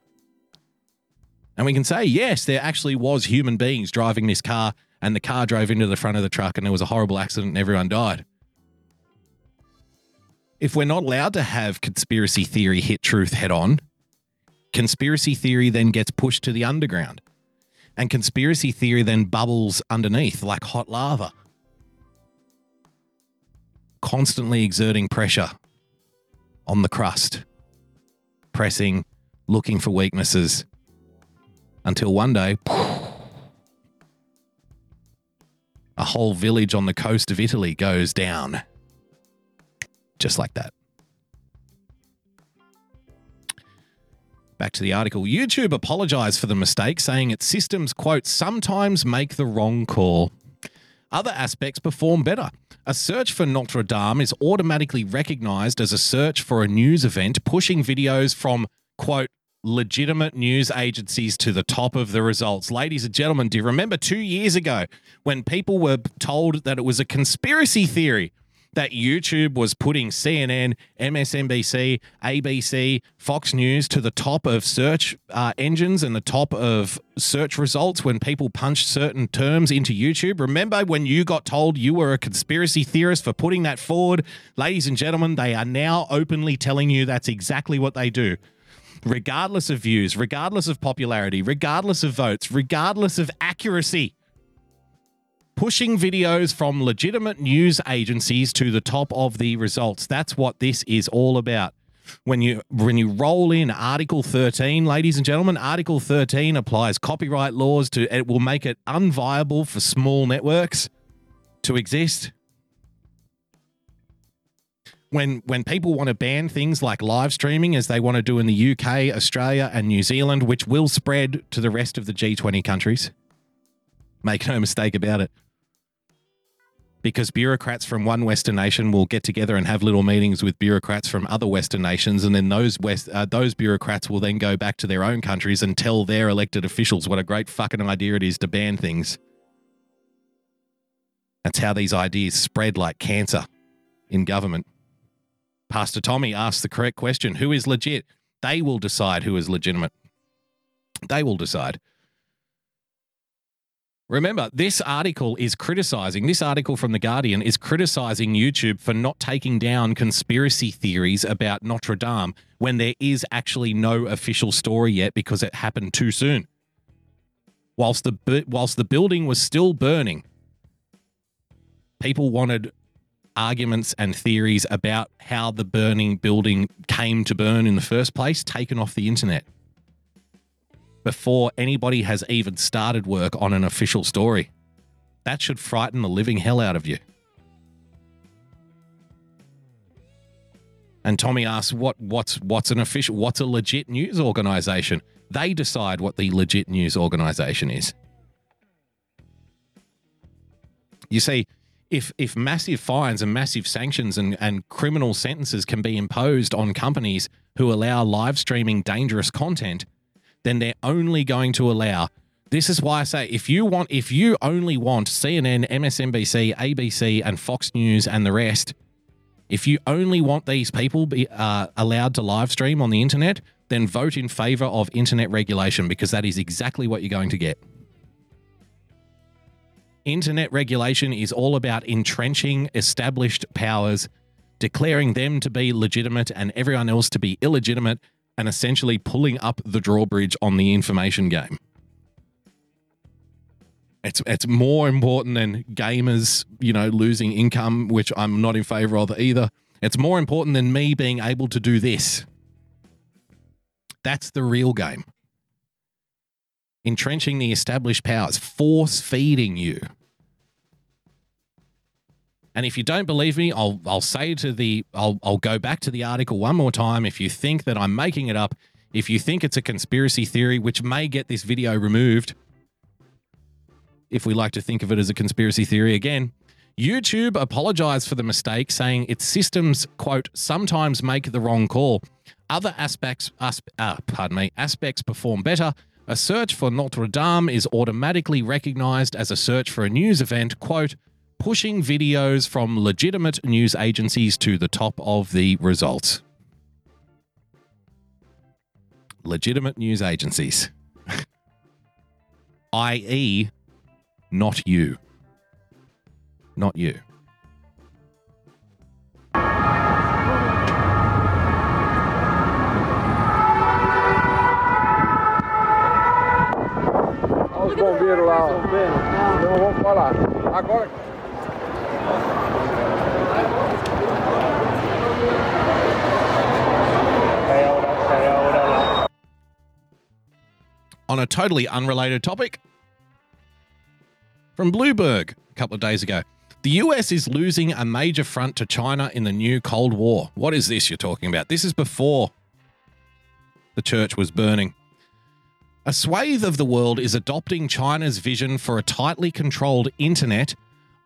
And we can say, yes, there actually was human beings driving this car, and the car drove into the front of the truck, and there was a horrible accident, and everyone died. If we're not allowed to have conspiracy theory hit truth head on, conspiracy theory then gets pushed to the underground. And conspiracy theory then bubbles underneath like hot lava, constantly exerting pressure on the crust, pressing, looking for weaknesses, until one day, a whole village on the coast of Italy goes down. Just like that. Back to the article. YouTube apologized for the mistake, saying its systems, quote, sometimes make the wrong call. Other aspects perform better. A search for Notre Dame is automatically recognized as a search for a news event, pushing videos from, quote, legitimate news agencies to the top of the results. Ladies and gentlemen, do you remember two years ago when people were told that it was a conspiracy theory that YouTube was putting CNN, MSNBC, ABC, Fox News to the top of search uh, engines and the top of search results when people punched certain terms into YouTube. Remember when you got told you were a conspiracy theorist for putting that forward? Ladies and gentlemen, they are now openly telling you that's exactly what they do. Regardless of views, regardless of popularity, regardless of votes, regardless of accuracy pushing videos from legitimate news agencies to the top of the results. That's what this is all about. When you when you roll in Article 13, ladies and gentlemen, Article 13 applies copyright laws to it will make it unviable for small networks to exist. When when people want to ban things like live streaming as they want to do in the UK, Australia and New Zealand, which will spread to the rest of the G20 countries. Make no mistake about it because bureaucrats from one Western nation will get together and have little meetings with bureaucrats from other Western nations, and then those West uh, those bureaucrats will then go back to their own countries and tell their elected officials what a great fucking idea it is to ban things. That's how these ideas spread like cancer in government. Pastor Tommy asks the correct question: Who is legit? They will decide who is legitimate. They will decide. Remember, this article is criticizing, this article from The Guardian is criticizing YouTube for not taking down conspiracy theories about Notre Dame when there is actually no official story yet because it happened too soon. Whilst the, whilst the building was still burning, people wanted arguments and theories about how the burning building came to burn in the first place taken off the internet before anybody has even started work on an official story. That should frighten the living hell out of you. And Tommy asks, "What? What's what's an official? What's a legit news organization? They decide what the legit news organization is." You see, if if massive fines and massive sanctions and, and criminal sentences can be imposed on companies who allow live streaming dangerous content, then they're only going to allow. This is why I say if you want, if you only want CNN, MSNBC, ABC, and Fox News and the rest, if you only want these people be uh, allowed to live stream on the internet, then vote in favor of internet regulation because that is exactly what you're going to get. Internet regulation is all about entrenching established powers, declaring them to be legitimate and everyone else to be illegitimate, and essentially pulling up the drawbridge on the information game. It's it's more important than gamers, you know, losing income, which I'm not in favor of either. It's more important than me being able to do this. That's the real game. Entrenching the established powers, force feeding you. And if you don't believe me, I'll I'll say to the I'll I'll go back to the article one more time. If you think that I'm making it up, if you think it's a conspiracy theory, which may get this video removed, if we like to think of it as a conspiracy theory again, YouTube apologized for the mistake, saying its systems, quote, sometimes make the wrong call. Other aspects, asp- uh, pardon me, aspects perform better. A search for Notre Dame is automatically recognized as a search for a news event, quote, pushing videos from legitimate news agencies to the top of the results. Legitimate news agencies, i.e., not you. Not you. Olha os bombeiros lá. ó. Então vamos falar. Agora. on a totally unrelated topic from Bloomberg a couple of days ago. The US is losing a major front to China in the new Cold War. What is this you're talking about? This is before the church was burning. A swathe of the world is adopting China's vision for a tightly controlled internet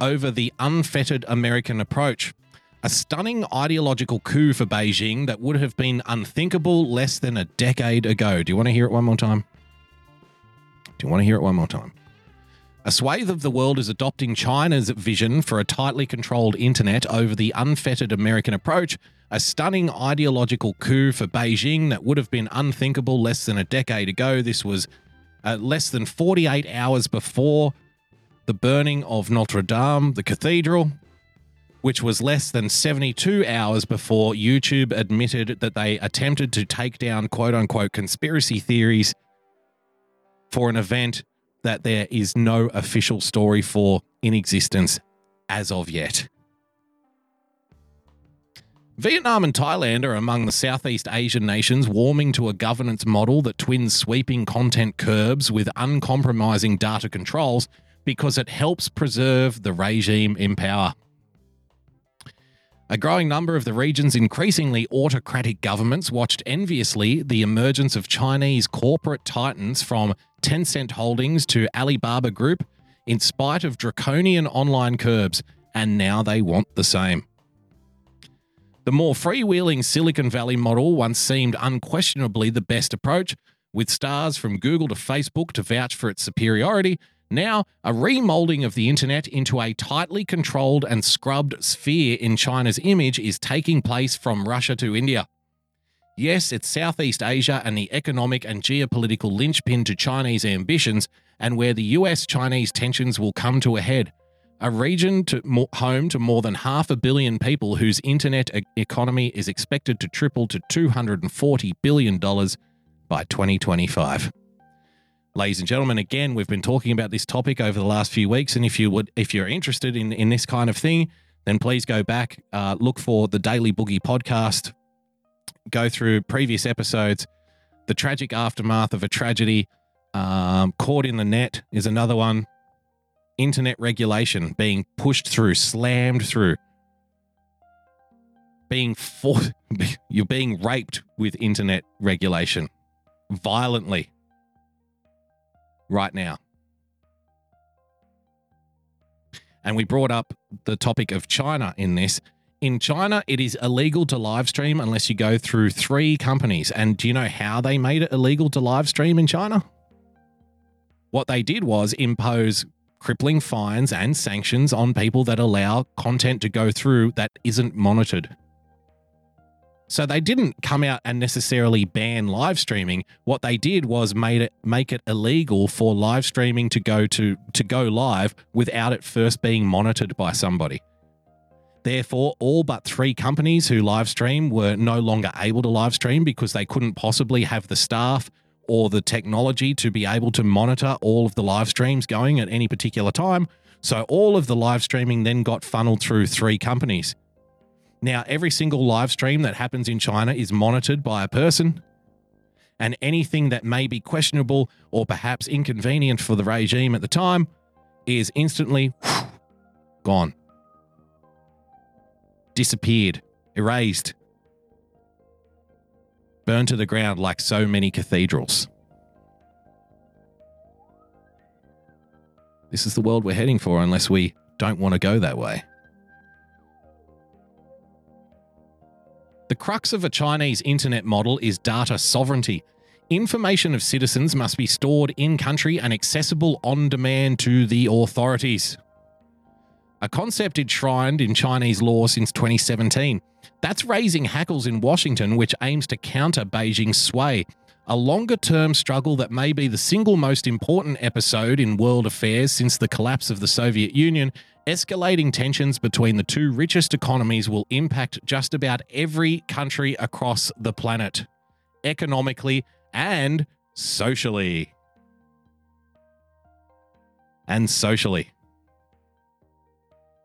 over the unfettered American approach. A stunning ideological coup for Beijing that would have been unthinkable less than a decade ago. Do you want to hear it one more time? Do you want to hear it one more time? A swathe of the world is adopting China's vision for a tightly controlled internet over the unfettered American approach, a stunning ideological coup for Beijing that would have been unthinkable less than a decade ago. This was uh, less than 48 hours before the burning of Notre Dame, the cathedral, which was less than 72 hours before YouTube admitted that they attempted to take down quote unquote conspiracy theories for an event that there is no official story for in existence as of yet. Vietnam and Thailand are among the Southeast Asian nations warming to a governance model that twins sweeping content curbs with uncompromising data controls because it helps preserve the regime in power. A growing number of the region's increasingly autocratic governments watched enviously the emergence of Chinese corporate titans from Tencent Holdings to Alibaba Group in spite of draconian online curbs, and now they want the same. The more freewheeling Silicon Valley model once seemed unquestionably the best approach, with stars from Google to Facebook to vouch for its superiority. Now, a remolding of the internet into a tightly controlled and scrubbed sphere in China's image is taking place from Russia to India. Yes, it's Southeast Asia and the economic and geopolitical linchpin to Chinese ambitions, and where the US Chinese tensions will come to a head. A region to, home to more than half a billion people whose internet economy is expected to triple to $240 billion by 2025. Ladies and gentlemen, again, we've been talking about this topic over the last few weeks, and if you would, if you're interested in in this kind of thing, then please go back, uh, look for the Daily Boogie podcast, go through previous episodes. The tragic aftermath of a tragedy, um, caught in the net is another one. Internet regulation being pushed through, slammed through, being forced, you're being raped with internet regulation violently right now. And we brought up the topic of China in this. In China, it is illegal to live stream unless you go through three companies. And do you know how they made it illegal to live stream in China? What they did was impose crippling fines and sanctions on people that allow content to go through that isn't monitored. So they didn't come out and necessarily ban live streaming. What they did was made it make it illegal for live streaming to go to to go live without it first being monitored by somebody. Therefore, all but three companies who live stream were no longer able to live stream because they couldn't possibly have the staff or the technology to be able to monitor all of the live streams going at any particular time. So all of the live streaming then got funneled through three companies. Now, every single live stream that happens in China is monitored by a person, and anything that may be questionable or perhaps inconvenient for the regime at the time is instantly gone, disappeared, erased, burned to the ground like so many cathedrals. This is the world we're heading for unless we don't want to go that way. The crux of a Chinese internet model is data sovereignty. Information of citizens must be stored in country and accessible on demand to the authorities. A concept enshrined in Chinese law since 2017. That's raising hackles in Washington, which aims to counter Beijing's sway. A longer term struggle that may be the single most important episode in world affairs since the collapse of the Soviet Union escalating tensions between the two richest economies will impact just about every country across the planet, economically and socially. And socially.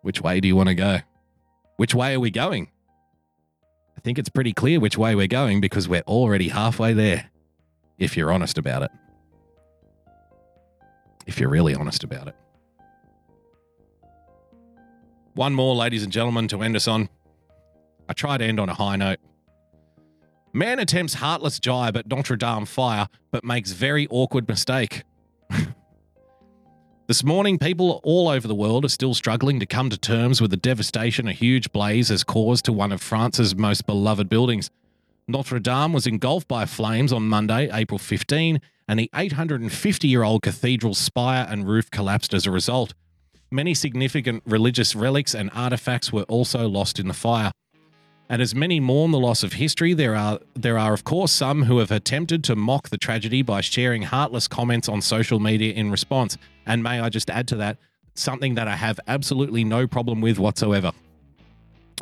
Which way do you want to go? Which way are we going? I think it's pretty clear which way we're going because we're already halfway there, if you're honest about it. If you're really honest about it. One more, ladies and gentlemen, to end us on. I try to end on a high note. Man attempts heartless jibe at Notre Dame fire, but makes very awkward mistake. This morning, people all over the world are still struggling to come to terms with the devastation a huge blaze has caused to one of France's most beloved buildings. Notre Dame was engulfed by flames on Monday, April 15, and the 850 year old cathedral's spire and roof collapsed as a result. Many significant religious relics and artifacts were also lost in the fire. And as many mourn the loss of history, there are there are of course some who have attempted to mock the tragedy by sharing heartless comments on social media in response. And may I just add to that something that I have absolutely no problem with whatsoever.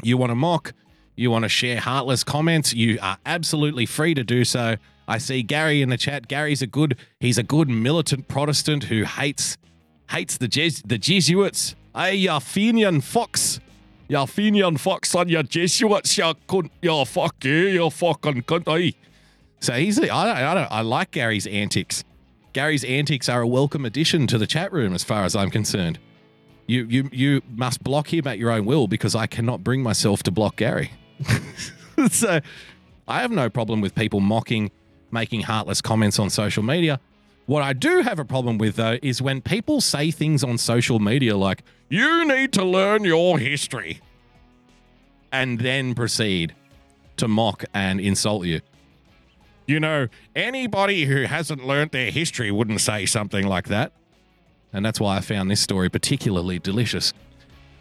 You want to mock, you want to share heartless comments, you are absolutely free to do so. I see Gary in the chat. Gary's a good he's a good militant Protestant who hates hates the Jes- the Jesuits. Hey, Fenian fox. You Fenian fox on your Jesuits, you cunt. You fuck eh? you, you fucking cunt. Hey. So he's, I don't, I don't, I like Gary's antics. Gary's antics are a welcome addition to the chat room as far as I'm concerned. You, you, you must block him at your own will because I cannot bring myself to block Gary. so I have no problem with people mocking, making heartless comments on social media. What I do have a problem with, though, is when people say things on social media like, you need to learn your history, and then proceed to mock and insult you. You know, anybody who hasn't learnt their history wouldn't say something like that. And that's why I found this story particularly delicious.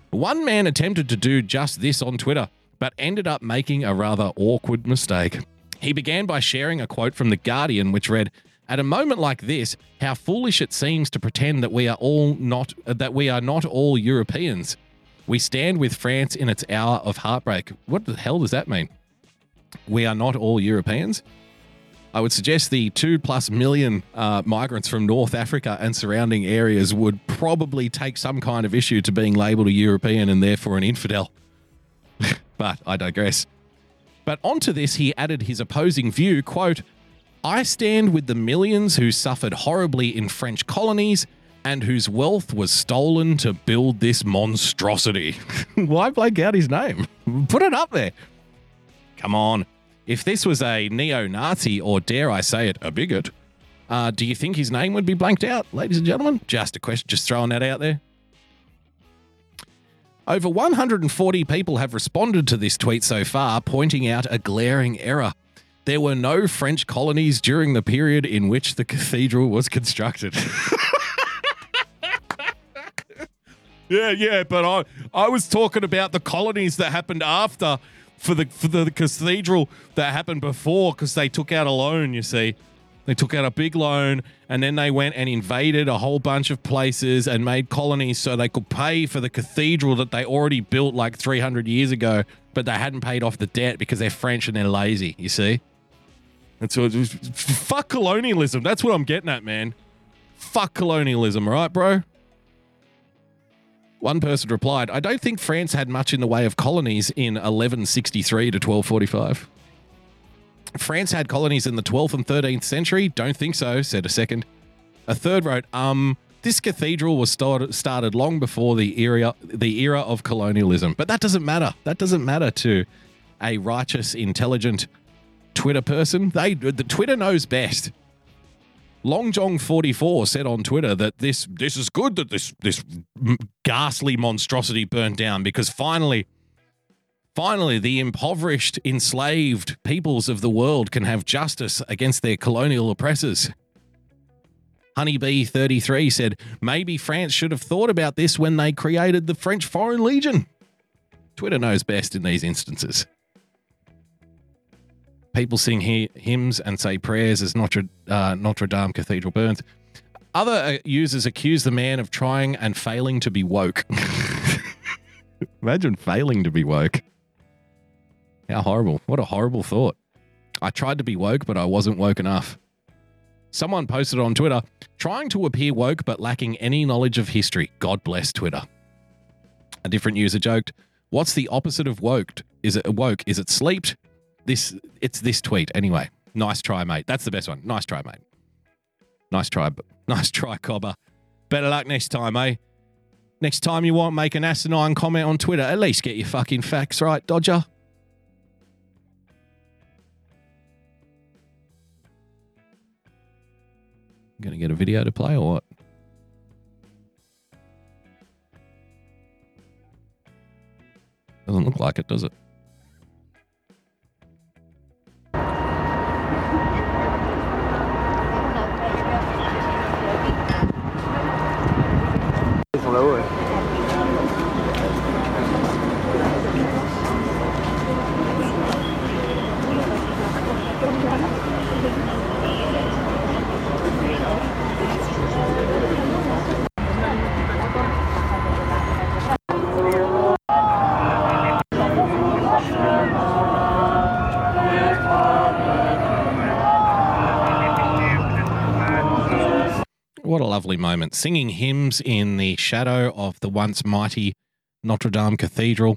One man attempted to do just this on Twitter, but ended up making a rather awkward mistake. He began by sharing a quote from The Guardian, which read, At a moment like this, how foolish it seems to pretend that we are all not that we are not all Europeans. We stand with France in its hour of heartbreak. What the hell does that mean? We are not all Europeans? I would suggest the two plus million uh, migrants from North Africa and surrounding areas would probably take some kind of issue to being labeled a European and therefore an infidel. but I digress. But onto this, he added his opposing view quote, I stand with the millions who suffered horribly in French colonies and whose wealth was stolen to build this monstrosity. Why blank out his name? Put it up there. Come on. If this was a neo Nazi, or dare I say it, a bigot, uh, do you think his name would be blanked out, ladies and gentlemen? Just a question, just throwing that out there. Over 140 people have responded to this tweet so far, pointing out a glaring error. There were no French colonies during the period in which the cathedral was constructed. yeah, yeah, but I I was talking about the colonies that happened after for the for the cathedral that happened before because they took out a loan. You see, they took out a big loan and then they went and invaded a whole bunch of places and made colonies so they could pay for the cathedral that they already built like 300 years ago, but they hadn't paid off the debt because they're French and they're lazy. You see. And so, fuck colonialism. That's what I'm getting at, man. Fuck colonialism, right, bro? One person replied, I don't think France had much in the way of colonies in 1163 to 1245. France had colonies in the 12th and 13th century? Don't think so, said a second. A third wrote, um, this cathedral was started, started long before the era, the era of colonialism. But that doesn't matter. That doesn't matter to a righteous, intelligent Twitter person. They the Twitter knows best. Long Jong 44 said on Twitter that this this is good that this this ghastly monstrosity burned down because finally finally the impoverished enslaved peoples of the world can have justice against their colonial oppressors. Honeybee 33 said maybe France should have thought about this when they created the French Foreign Legion. Twitter knows best in these instances. People sing he- hymns and say prayers as Notre, uh, Notre Dame Cathedral burns. Other uh, users accuse the man of trying and failing to be woke. Imagine failing to be woke. How horrible. What a horrible thought. I tried to be woke, but I wasn't woke enough. Someone posted on Twitter, trying to appear woke but lacking any knowledge of history. God bless Twitter. A different user joked, What's the opposite of woke? Is it woke? Is it sleeped? This it's this tweet anyway. Nice try, mate. That's the best one. Nice try, mate. Nice try, nice try, Cobber. Better luck next time, eh? Next time you want make an asinine comment on Twitter, at least get your fucking facts right, Dodger. Gonna get a video to play or what? Doesn't look like it, does it? Moment. Singing hymns in the shadow of the once mighty Notre Dame Cathedral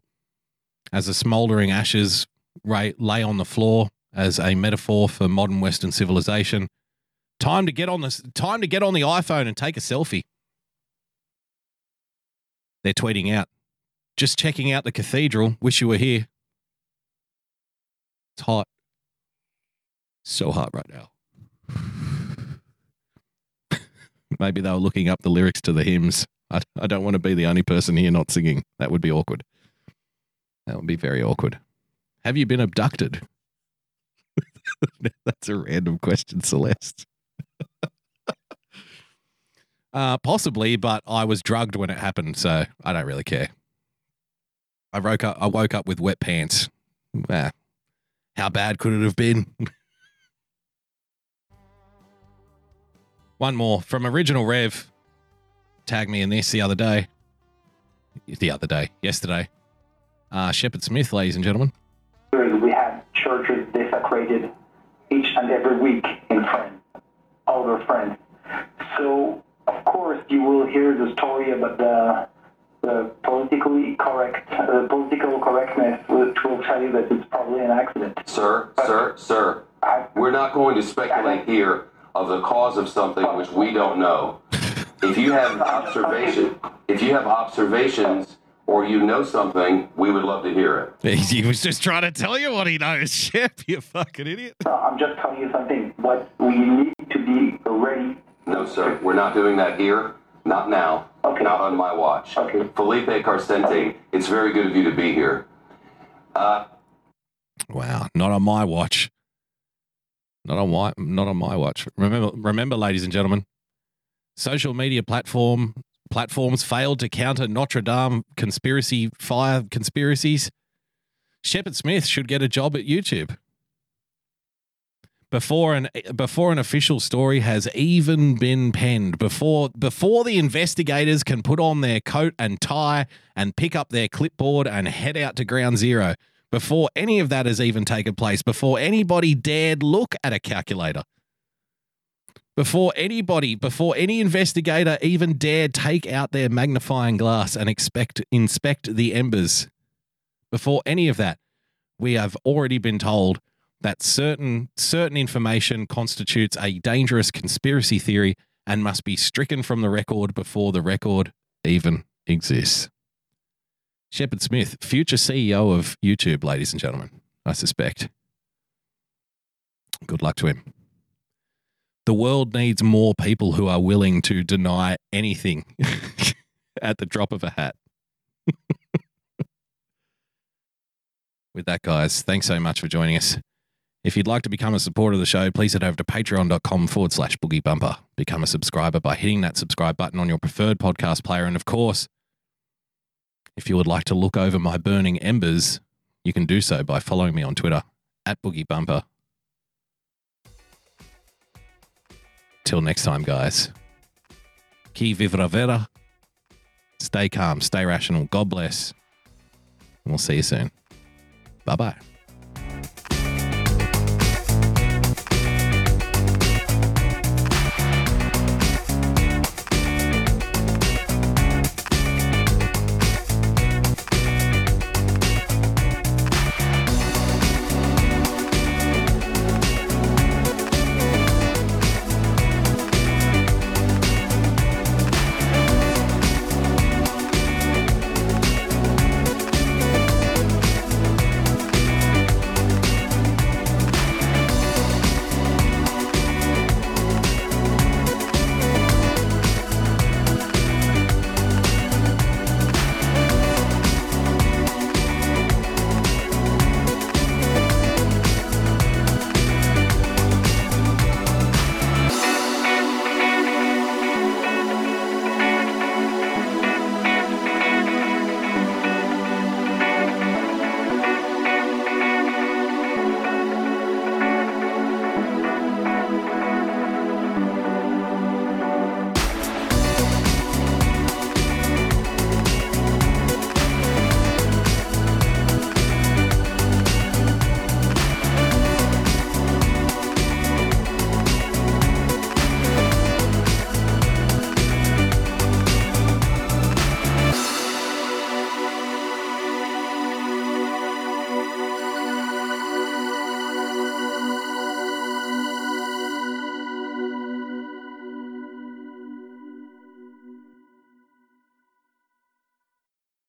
as the smouldering ashes lay on the floor as a metaphor for modern Western civilization. Time to get on this. Time to get on the iPhone and take a selfie. They're tweeting out, just checking out the cathedral. Wish you were here. It's hot. So hot right now. Maybe they were looking up the lyrics to the hymns. I, I don't want to be the only person here not singing. That would be awkward. That would be very awkward. Have you been abducted? That's a random question, Celeste. uh, possibly, but I was drugged when it happened, so I don't really care. I woke up. I woke up with wet pants. Ah. How bad could it have been? One more from Original Rev. Tagged me in this the other day. The other day, yesterday. Uh, Shepard Smith, ladies and gentlemen. We have churches desecrated each and every week in France, older France. So, of course, you will hear the story about the, the politically correct, uh, political correctness, which will tell you that it's probably an accident. Sir, sir, sir, we're not going to speculate here of the cause of something which we don't know. If you have observation, if you have observations or you know something, we would love to hear it. He was just trying to tell you what he knows, Shep, you fucking idiot. No, I'm just telling you something. What we need to be ready. No, sir, we're not doing that here. Not now. Okay. Not on my watch. Okay. Philippe Karsenty, it's very good of you to be here. Uh, Wow, not on my watch. Not on my not on my watch. Remember remember ladies and gentlemen, social media platform platforms failed to counter Notre Dame conspiracy fire conspiracies. Shepard Smith should get a job at YouTube. Before an before an official story has even been penned, before before the investigators can put on their coat and tie and pick up their clipboard and head out to ground zero, before any of that has even taken place, before anybody dared look at a calculator, before anybody, before any investigator even dared take out their magnifying glass and expect inspect the embers, before any of that, we have already been told that certain certain information constitutes a dangerous conspiracy theory and must be stricken from the record before the record even exists. Shepard Smith, future CEO of YouTube, ladies and gentlemen, I suspect. Good luck to him. The world needs more people who are willing to deny anything at the drop of a hat. With that, guys, thanks so much for joining us. If you'd like to become a supporter of the show, please head over to patreon.com forward slash boogie bumper. Become a subscriber by hitting that subscribe button on your preferred podcast player. And of course, if you would like to look over my burning embers, you can do so by following me on Twitter at Boogie Bumper. Till next time, guys. Qui vivra verra. Stay calm, stay rational. God bless. And we'll see you soon. Bye bye.